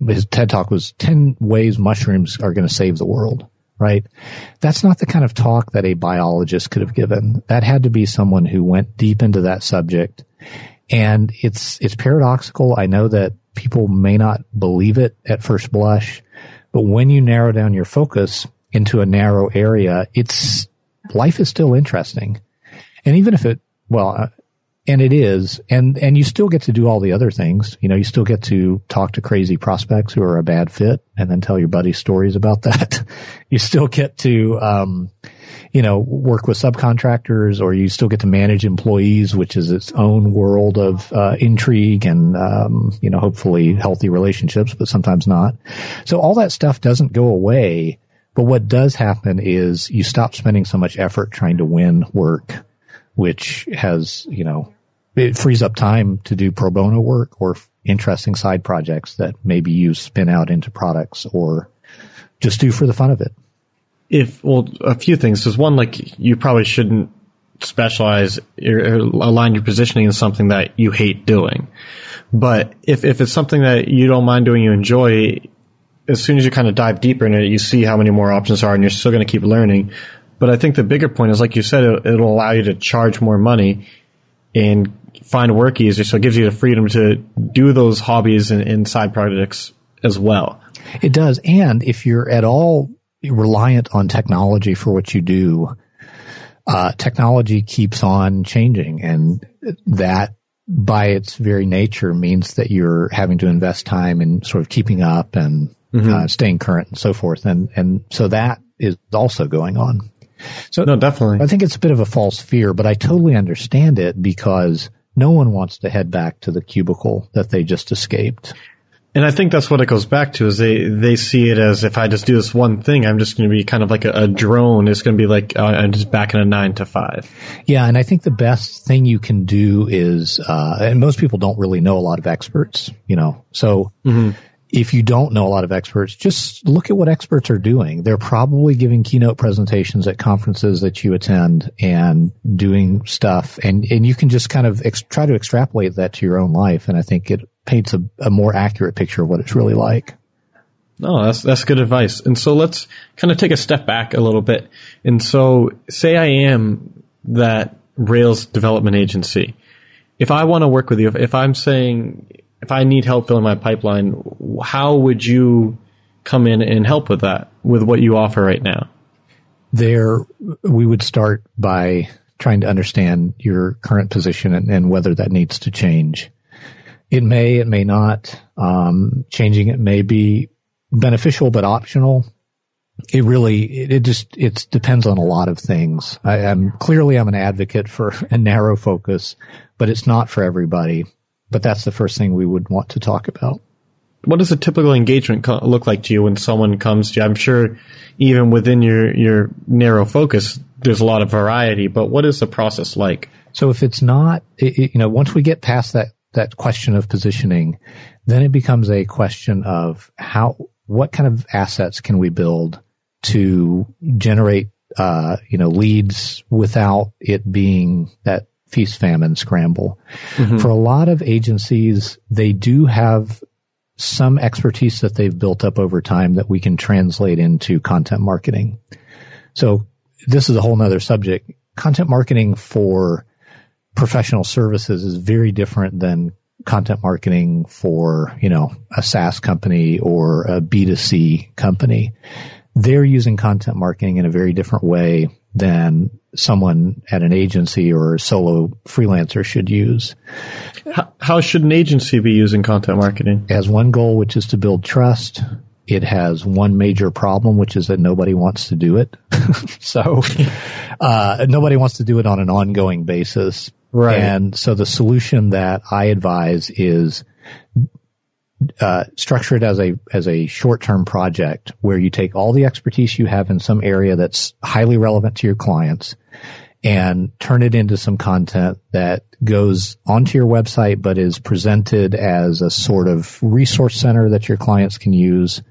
his TED Talk was 10 ways mushrooms are going to save the world, right? That's not the kind of talk that a biologist could have given. That had to be someone who went deep into that subject and it's, it's paradoxical. I know that people may not believe it at first blush, but when you narrow down your focus into a narrow area, it's, life is still interesting. And even if it, well, and it is, and, and you still get to do all the other things. You know, you still get to talk to crazy prospects who are a bad fit and then tell your buddy stories about that. you still get to, um, you know, work with subcontractors or you still get to manage employees, which is its own world of uh, intrigue and, um, you know, hopefully healthy relationships, but sometimes not. So all that stuff doesn't go away. But what does happen is you stop spending so much effort trying to win work, which has, you know, it frees up time to do pro bono work or interesting side projects that maybe you spin out into products or just do for the fun of it if well, a few things. There's one like you probably shouldn't specialize or align your positioning in something that you hate doing. But if if it's something that you don't mind doing, you enjoy. As soon as you kind of dive deeper in it, you see how many more options are, and you're still going to keep learning. But I think the bigger point is, like you said, it, it'll allow you to charge more money and find work easier. So it gives you the freedom to do those hobbies and, and side projects as well. It does. And if you're at all reliant on technology for what you do, uh, technology keeps on changing and that by its very nature means that you're having to invest time in sort of keeping up and mm-hmm. uh, staying current and so forth. And, and so that is also going on. So no, definitely. I think it's a bit of a false fear, but I totally understand it because no one wants to head back to the cubicle that they just escaped. And I think that's what it goes back to is they, they see it as if I just do this one thing, I'm just going to be kind of like a, a drone. It's going to be like uh, I'm just back in a nine to five. Yeah, and I think the best thing you can do is, uh, and most people don't really know a lot of experts, you know, so mm-hmm if you don't know a lot of experts, just look at what experts are doing. They're probably giving keynote presentations at conferences that you attend and doing stuff. And, and you can just kind of ex- try to extrapolate that to your own life. And I think it paints a, a more accurate picture of what it's really like. No, that's that's good advice. And so let's kind of take a step back a little bit. And so say I am that Rails development agency. If I want to work with you, if, if I'm saying if I need help filling my pipeline, how would you come in and help with that with what you offer right now? There, we would start by trying to understand your current position and, and whether that needs to change. It may, it may not. Um, changing it may be beneficial but optional. It really, it, it just, it depends on a lot of things. I, am clearly I'm an advocate for a narrow focus, but it's not for everybody. But that's the first thing we would want to talk about. What does a typical engagement look like to you when someone comes to you? I'm sure even within your, your narrow focus, there's a lot of variety, but what is the process like? So if it's not, it, you know, once we get past that that question of positioning, then it becomes a question of how, what kind of assets can we build to generate, uh, you know, leads without it being that feast famine scramble. Mm-hmm. For a lot of agencies, they do have some expertise that they've built up over time that we can translate into content marketing. So this is a whole nother subject. Content marketing for professional services is very different than content marketing for, you know, a SaaS company or a B2C company. They're using content marketing in a very different way than someone at an agency or a solo freelancer should use. How, how should an agency be using content marketing? As one goal, which is to build trust it has one major problem, which is that nobody wants to do it. so, uh, nobody wants to do it on an ongoing basis. Right. And so the solution that I advise is, uh, structure it as a, as a short-term project where you take all the expertise you have in some area that's highly relevant to your clients and turn it into some content that goes onto your website but is presented as a sort of resource center that your clients can use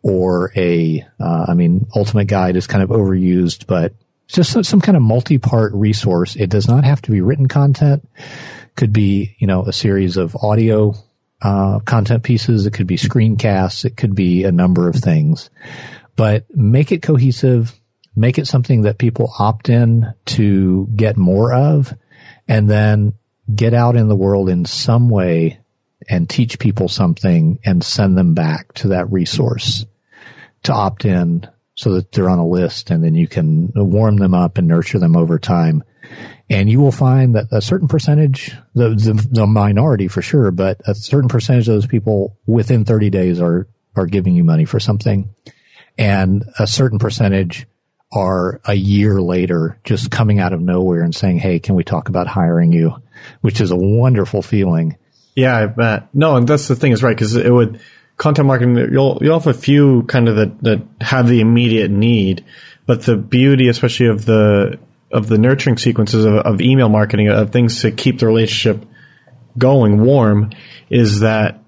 or a, uh, I mean, Ultimate Guide is kind of overused, but just some, some kind of multi-part resource. It does not have to be written content. Could be, you know, a series of audio uh, content pieces. It could be screencasts. It could be a number of things, but make it cohesive. Make it something that people opt in to get more of, and then get out in the world in some way and teach people something and send them back to that resource to opt in so that they're on a list and then you can warm them up and nurture them over time. And you will find that a certain percentage, the, the, the minority for sure, but a certain percentage of those people within 30 days are, are giving you money for something. And a certain percentage are a year later just coming out of nowhere and saying, Hey, can we talk about hiring you? Which is a wonderful feeling. Yeah, I bet. No, and that's the thing is right because it would content marketing. You'll you'll have a few kind of that that have the immediate need, but the beauty, especially of the of the nurturing sequences of, of email marketing of things to keep the relationship going warm, is that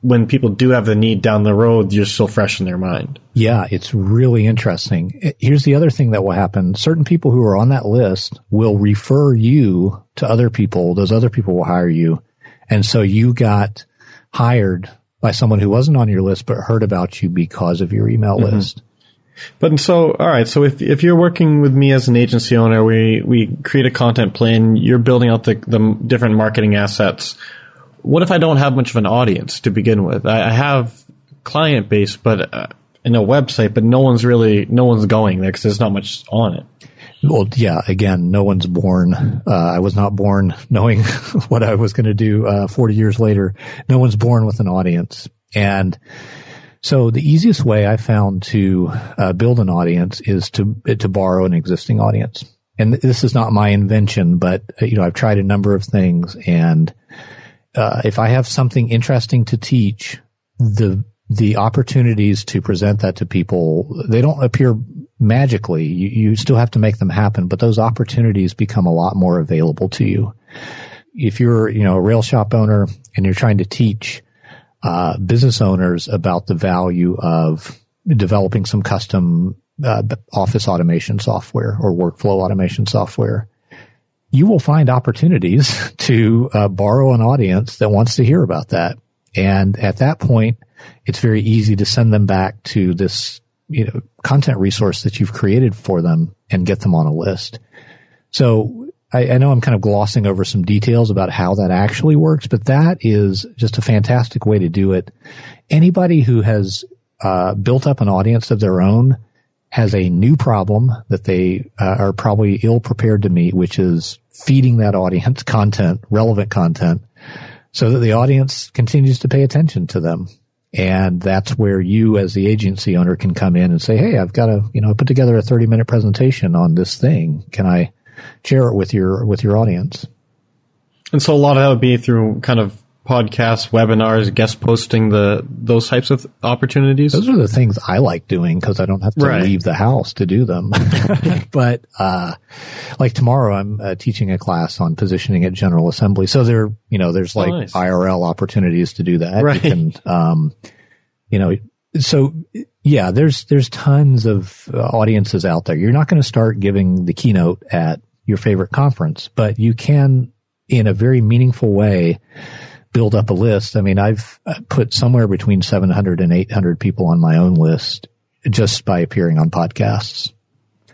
when people do have the need down the road, you're still fresh in their mind. Yeah, it's really interesting. Here's the other thing that will happen. Certain people who are on that list will refer you to other people. Those other people will hire you. And so you got hired by someone who wasn't on your list but heard about you because of your email mm-hmm. list. But so, all right. So if if you're working with me as an agency owner, we we create a content plan. You're building out the the different marketing assets. What if I don't have much of an audience to begin with? I, I have client base, but uh, in a website, but no one's really no one's going there because there's not much on it. Well, yeah, again, no one's born. Uh, I was not born knowing what I was going to do uh, 40 years later. No one's born with an audience. And so the easiest way I found to uh, build an audience is to to borrow an existing audience. And this is not my invention, but uh, you know I've tried a number of things, and uh, if I have something interesting to teach, the the opportunities to present that to people they don't appear magically. You, you still have to make them happen, but those opportunities become a lot more available to you. If you're, you know, a rail shop owner and you're trying to teach uh, business owners about the value of developing some custom uh, office automation software or workflow automation software, you will find opportunities to uh, borrow an audience that wants to hear about that. And at that point, it's very easy to send them back to this you know, content resource that you've created for them and get them on a list. So I, I, know I'm kind of glossing over some details about how that actually works, but that is just a fantastic way to do it. Anybody who has uh, built up an audience of their own has a new problem that they uh, are probably ill prepared to meet, which is feeding that audience content, relevant content, so that the audience continues to pay attention to them. And that's where you as the agency owner can come in and say, Hey, I've got a, you know, put together a 30 minute presentation on this thing. Can I share it with your, with your audience? And so a lot of that would be through kind of podcasts, webinars, guest posting, the those types of opportunities. Those are the things I like doing because I don't have to right. leave the house to do them. but uh, like tomorrow, I'm uh, teaching a class on positioning at General Assembly, so there, you know, there's like oh, nice. IRL opportunities to do that. Right. You can, um, you know, so yeah, there's there's tons of audiences out there. You're not going to start giving the keynote at your favorite conference, but you can, in a very meaningful way build up a list. I mean, I've uh, put somewhere between 700 and 800 people on my own list just by appearing on podcasts.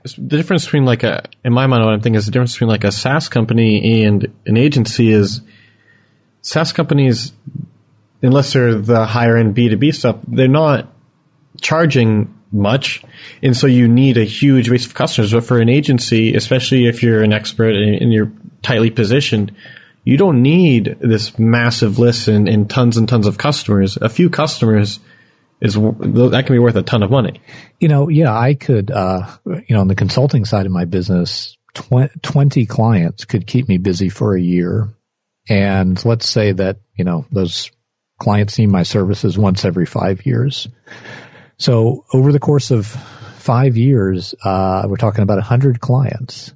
The difference between like a, in my mind, what I'm thinking is the difference between like a SaaS company and an agency is SaaS companies, unless they're the higher end B2B stuff, they're not charging much. And so you need a huge base of customers. But for an agency, especially if you're an expert and you're tightly positioned, you don't need this massive list and, and, tons and tons of customers. A few customers is that can be worth a ton of money. You know, yeah, I could, uh, you know, on the consulting side of my business, 20 clients could keep me busy for a year. And let's say that, you know, those clients need my services once every five years. So over the course of five years, uh, we're talking about 100 clients.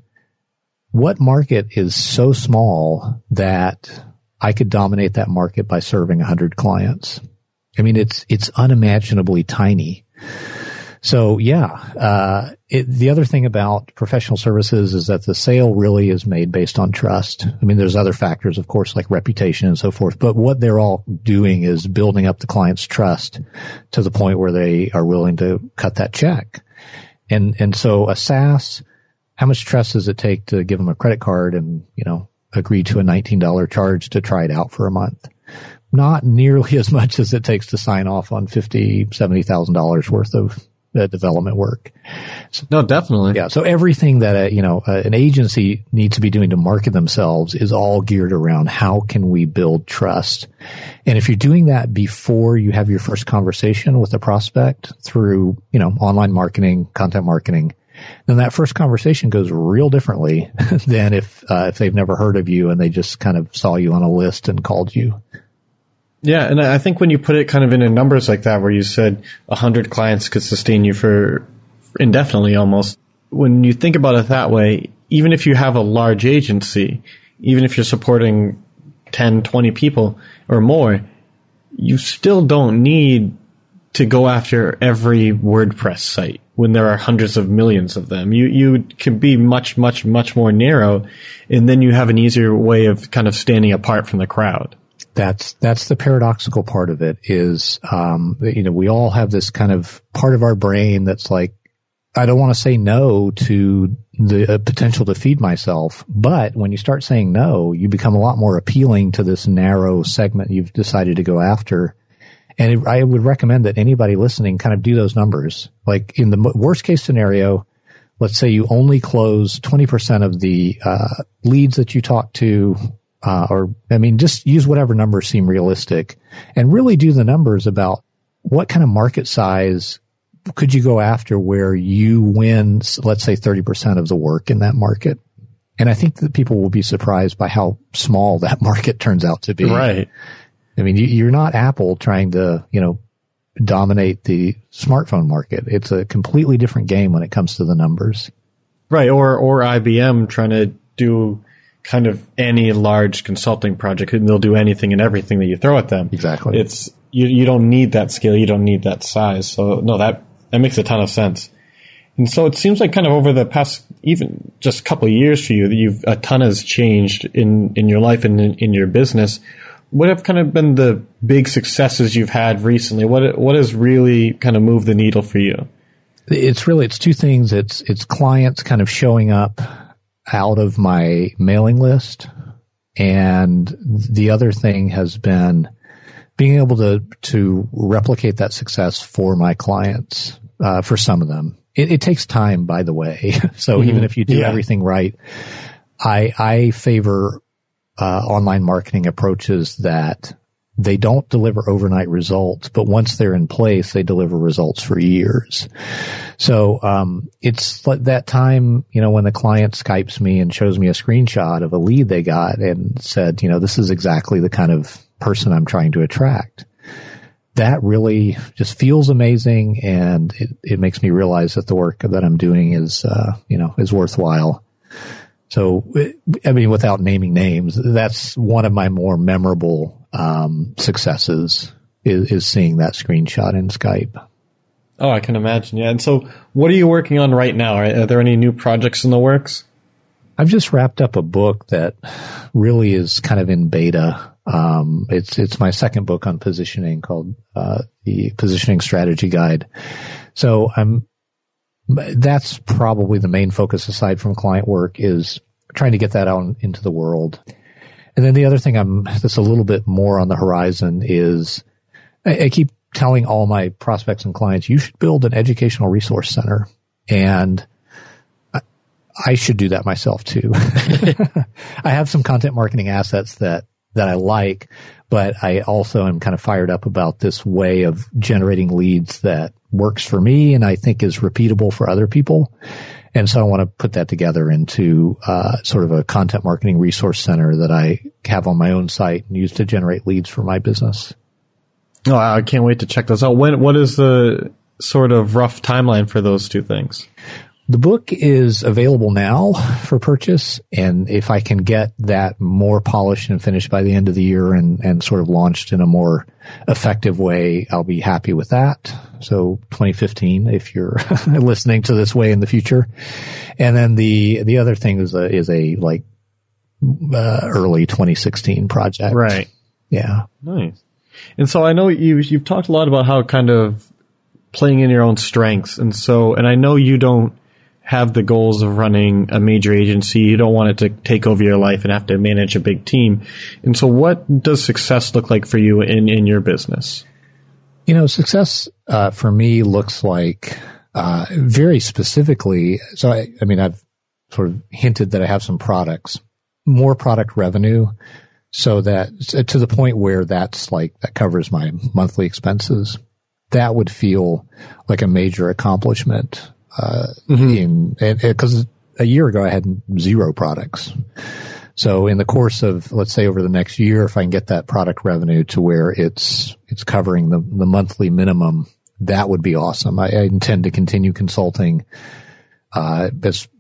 What market is so small that I could dominate that market by serving 100 clients? I mean, it's, it's unimaginably tiny. So yeah, uh, it, the other thing about professional services is that the sale really is made based on trust. I mean, there's other factors, of course, like reputation and so forth, but what they're all doing is building up the client's trust to the point where they are willing to cut that check. And, and so a SaaS, how much trust does it take to give them a credit card and, you know, agree to a $19 charge to try it out for a month? not nearly as much as it takes to sign off on fifty, seventy thousand dollars worth of uh, development work. So, no, definitely. Yeah. So everything that a, you know uh, an agency needs to be doing to market themselves is all geared around how can we build trust. And if you're doing that before you have your first conversation with a prospect through you know online marketing, content marketing, then that first conversation goes real differently than if uh, if they've never heard of you and they just kind of saw you on a list and called you. Yeah, and I think when you put it kind of into numbers like that, where you said 100 clients could sustain you for indefinitely almost, when you think about it that way, even if you have a large agency, even if you're supporting 10, 20 people or more, you still don't need to go after every WordPress site when there are hundreds of millions of them. You you can be much much much more narrow, and then you have an easier way of kind of standing apart from the crowd that's that's the paradoxical part of it is um, you know we all have this kind of part of our brain that's like I don't want to say no to the uh, potential to feed myself, but when you start saying no, you become a lot more appealing to this narrow segment you've decided to go after. And it, I would recommend that anybody listening kind of do those numbers. Like in the worst case scenario, let's say you only close 20% of the uh, leads that you talk to uh, or I mean, just use whatever numbers seem realistic, and really do the numbers about what kind of market size could you go after where you win, let's say, thirty percent of the work in that market. And I think that people will be surprised by how small that market turns out to be. Right. I mean, you're not Apple trying to, you know, dominate the smartphone market. It's a completely different game when it comes to the numbers. Right. Or, or IBM trying to do kind of any large consulting project and they'll do anything and everything that you throw at them. Exactly. It's you you don't need that scale, you don't need that size. So no, that that makes a ton of sense. And so it seems like kind of over the past even just a couple of years for you that you've a ton has changed in in your life and in, in your business. What have kind of been the big successes you've had recently? What what has really kind of moved the needle for you? It's really it's two things. It's it's clients kind of showing up out of my mailing list. And the other thing has been being able to, to replicate that success for my clients, uh, for some of them. It, it, takes time, by the way. so mm-hmm. even if you do yeah. everything right, I, I favor, uh, online marketing approaches that they don't deliver overnight results, but once they're in place, they deliver results for years. So, um, it's like that time, you know, when the client Skypes me and shows me a screenshot of a lead they got and said, you know, this is exactly the kind of person I'm trying to attract. That really just feels amazing and it, it makes me realize that the work that I'm doing is, uh, you know, is worthwhile. So, I mean, without naming names, that's one of my more memorable um, successes is, is seeing that screenshot in Skype. Oh, I can imagine. Yeah. And so, what are you working on right now? Are, are there any new projects in the works? I've just wrapped up a book that really is kind of in beta. Um, it's it's my second book on positioning called uh, the Positioning Strategy Guide. So I'm that's probably the main focus aside from client work is trying to get that out into the world. And then the other thing I'm that's a little bit more on the horizon is I, I keep telling all my prospects and clients you should build an educational resource center and I, I should do that myself too. I have some content marketing assets that that I like, but I also am kind of fired up about this way of generating leads that works for me and I think is repeatable for other people. And so I want to put that together into uh, sort of a content marketing resource center that I have on my own site and use to generate leads for my business. Oh, I can't wait to check those out. When what is the sort of rough timeline for those two things? The book is available now for purchase, and if I can get that more polished and finished by the end of the year and, and sort of launched in a more effective way, I'll be happy with that. So 2015, if you're listening to this way in the future. And then the, the other thing is a, is a like, uh, early 2016 project. Right. Yeah. Nice. And so I know you, you've talked a lot about how kind of playing in your own strengths. And so, and I know you don't, have the goals of running a major agency. You don't want it to take over your life and have to manage a big team. And so what does success look like for you in, in your business? You know, success uh, for me looks like uh, very specifically. So, I, I mean, I've sort of hinted that I have some products, more product revenue, so that to the point where that's like that covers my monthly expenses. That would feel like a major accomplishment uh, mm-hmm. because a year ago I had zero products. So in the course of let's say over the next year, if I can get that product revenue to where it's it's covering the the monthly minimum, that would be awesome. I, I intend to continue consulting uh,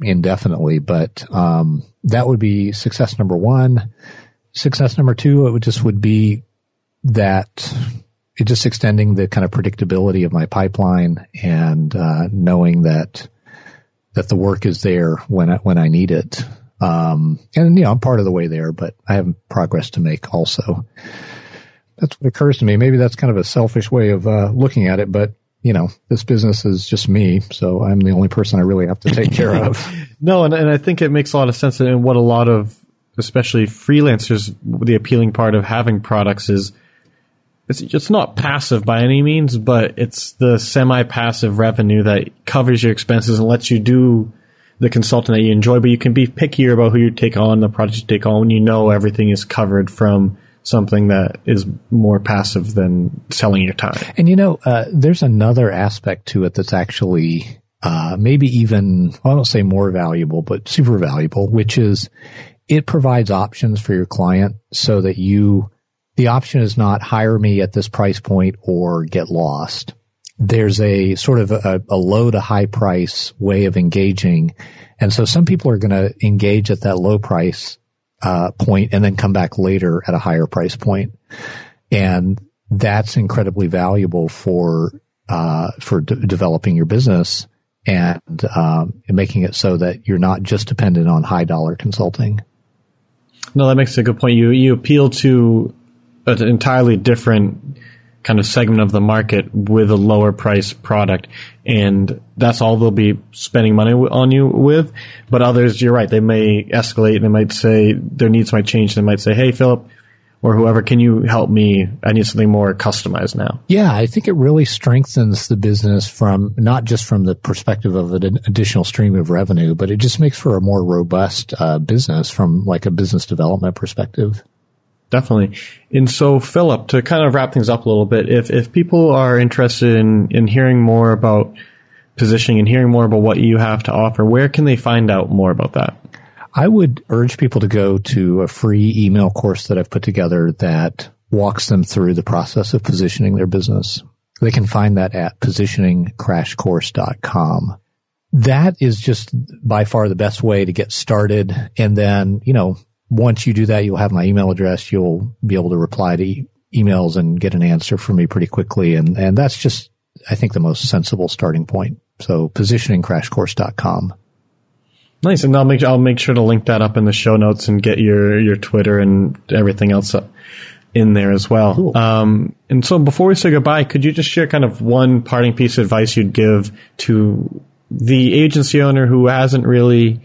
indefinitely, but um, that would be success number one. Success number two, it would just would be that just extending the kind of predictability of my pipeline and uh, knowing that that the work is there when I, when I need it. Um, and you know, I'm part of the way there, but I have progress to make also. That's what occurs to me. Maybe that's kind of a selfish way of uh, looking at it, but you know, this business is just me, so I'm the only person I really have to take care of. no, and, and I think it makes a lot of sense. And what a lot of, especially freelancers, the appealing part of having products is it's it's not passive by any means, but it's the semi-passive revenue that covers your expenses and lets you do the consultant that you enjoy. But you can be pickier about who you take on, the project you take on, when you know everything is covered from something that is more passive than selling your time. And you know, uh, there's another aspect to it that's actually uh, maybe even well, I don't say more valuable, but super valuable, which is it provides options for your client so that you the option is not hire me at this price point or get lost. There's a sort of a, a low to high price way of engaging. And so some people are going to engage at that low price uh, point and then come back later at a higher price point. And that's incredibly valuable for uh, for de- developing your business and, um, and making it so that you're not just dependent on high dollar consulting. No, that makes a good point. You you appeal to an entirely different kind of segment of the market with a lower price product. And that's all they'll be spending money on you with. But others you're right they may escalate. They might say their needs might change. They might say hey philip or whoever can you help me? I need something more customized now. Yeah i think it really strengthens the business from not just from the perspective of an additional stream of revenue but it just makes for a more robust uh, business from like a business development perspective Definitely. And so, Philip, to kind of wrap things up a little bit, if, if people are interested in, in hearing more about positioning and hearing more about what you have to offer, where can they find out more about that? I would urge people to go to a free email course that I've put together that walks them through the process of positioning their business. They can find that at positioningcrashcourse.com. That is just by far the best way to get started. And then, you know, once you do that, you'll have my email address. You'll be able to reply to e- emails and get an answer from me pretty quickly. And, and that's just, I think, the most sensible starting point. So positioningcrashcourse.com. Nice. And I'll make, sure I'll make sure to link that up in the show notes and get your, your Twitter and everything else in there as well. Cool. Um, and so before we say goodbye, could you just share kind of one parting piece of advice you'd give to the agency owner who hasn't really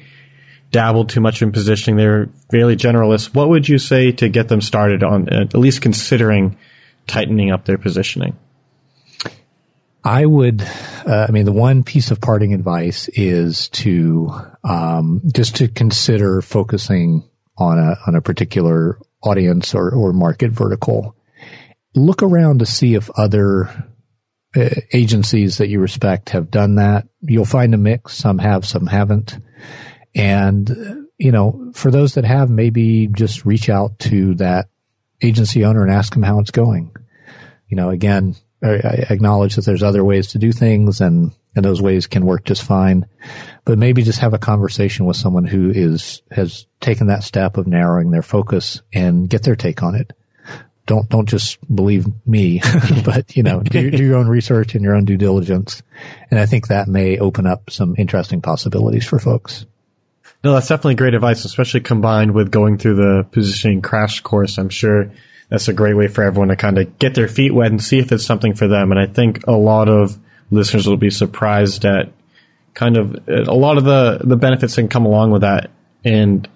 dabbled too much in positioning. They're fairly generalists. What would you say to get them started on at least considering tightening up their positioning? I would, uh, I mean, the one piece of parting advice is to um, just to consider focusing on a on a particular audience or, or market vertical. Look around to see if other uh, agencies that you respect have done that. You'll find a mix. Some have, some haven't. And, you know, for those that have, maybe just reach out to that agency owner and ask them how it's going. You know, again, I acknowledge that there's other ways to do things and, and those ways can work just fine. But maybe just have a conversation with someone who is, has taken that step of narrowing their focus and get their take on it. Don't, don't just believe me, but you know, do, do your own research and your own due diligence. And I think that may open up some interesting possibilities for folks. No, that's definitely great advice, especially combined with going through the positioning crash course. I'm sure that's a great way for everyone to kind of get their feet wet and see if it's something for them. And I think a lot of listeners will be surprised at kind of a lot of the, the benefits that can come along with that and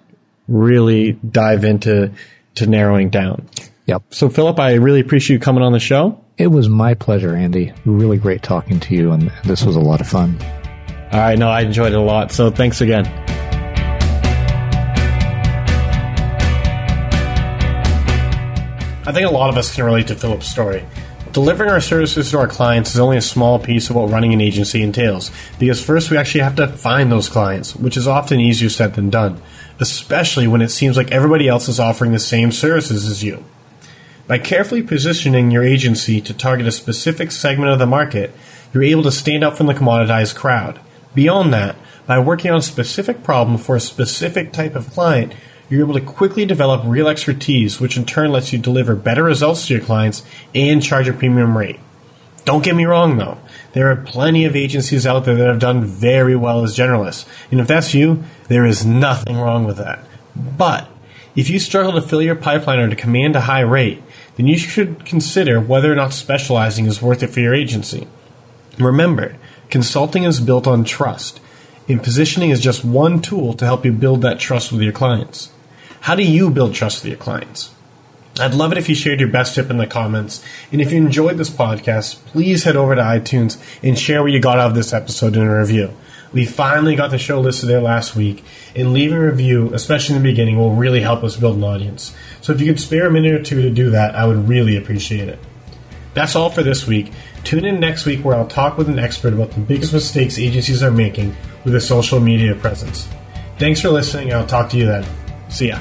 really dive into to narrowing down. Yep. So Philip, I really appreciate you coming on the show. It was my pleasure, Andy. Really great talking to you and this was a lot of fun. All right, no, I enjoyed it a lot. So thanks again. I think a lot of us can relate to Philip's story. Delivering our services to our clients is only a small piece of what running an agency entails, because first we actually have to find those clients, which is often easier said than done, especially when it seems like everybody else is offering the same services as you. By carefully positioning your agency to target a specific segment of the market, you're able to stand out from the commoditized crowd. Beyond that, by working on a specific problem for a specific type of client, you're able to quickly develop real expertise, which in turn lets you deliver better results to your clients and charge a premium rate. Don't get me wrong though, there are plenty of agencies out there that have done very well as generalists, and if that's you, there is nothing wrong with that. But if you struggle to fill your pipeline or to command a high rate, then you should consider whether or not specializing is worth it for your agency. Remember, consulting is built on trust, and positioning is just one tool to help you build that trust with your clients. How do you build trust with your clients? I'd love it if you shared your best tip in the comments. And if you enjoyed this podcast, please head over to iTunes and share what you got out of this episode in a review. We finally got the show listed there last week, and leaving a review, especially in the beginning, will really help us build an audience. So if you could spare a minute or two to do that, I would really appreciate it. That's all for this week. Tune in next week where I'll talk with an expert about the biggest mistakes agencies are making with a social media presence. Thanks for listening, and I'll talk to you then. See ya.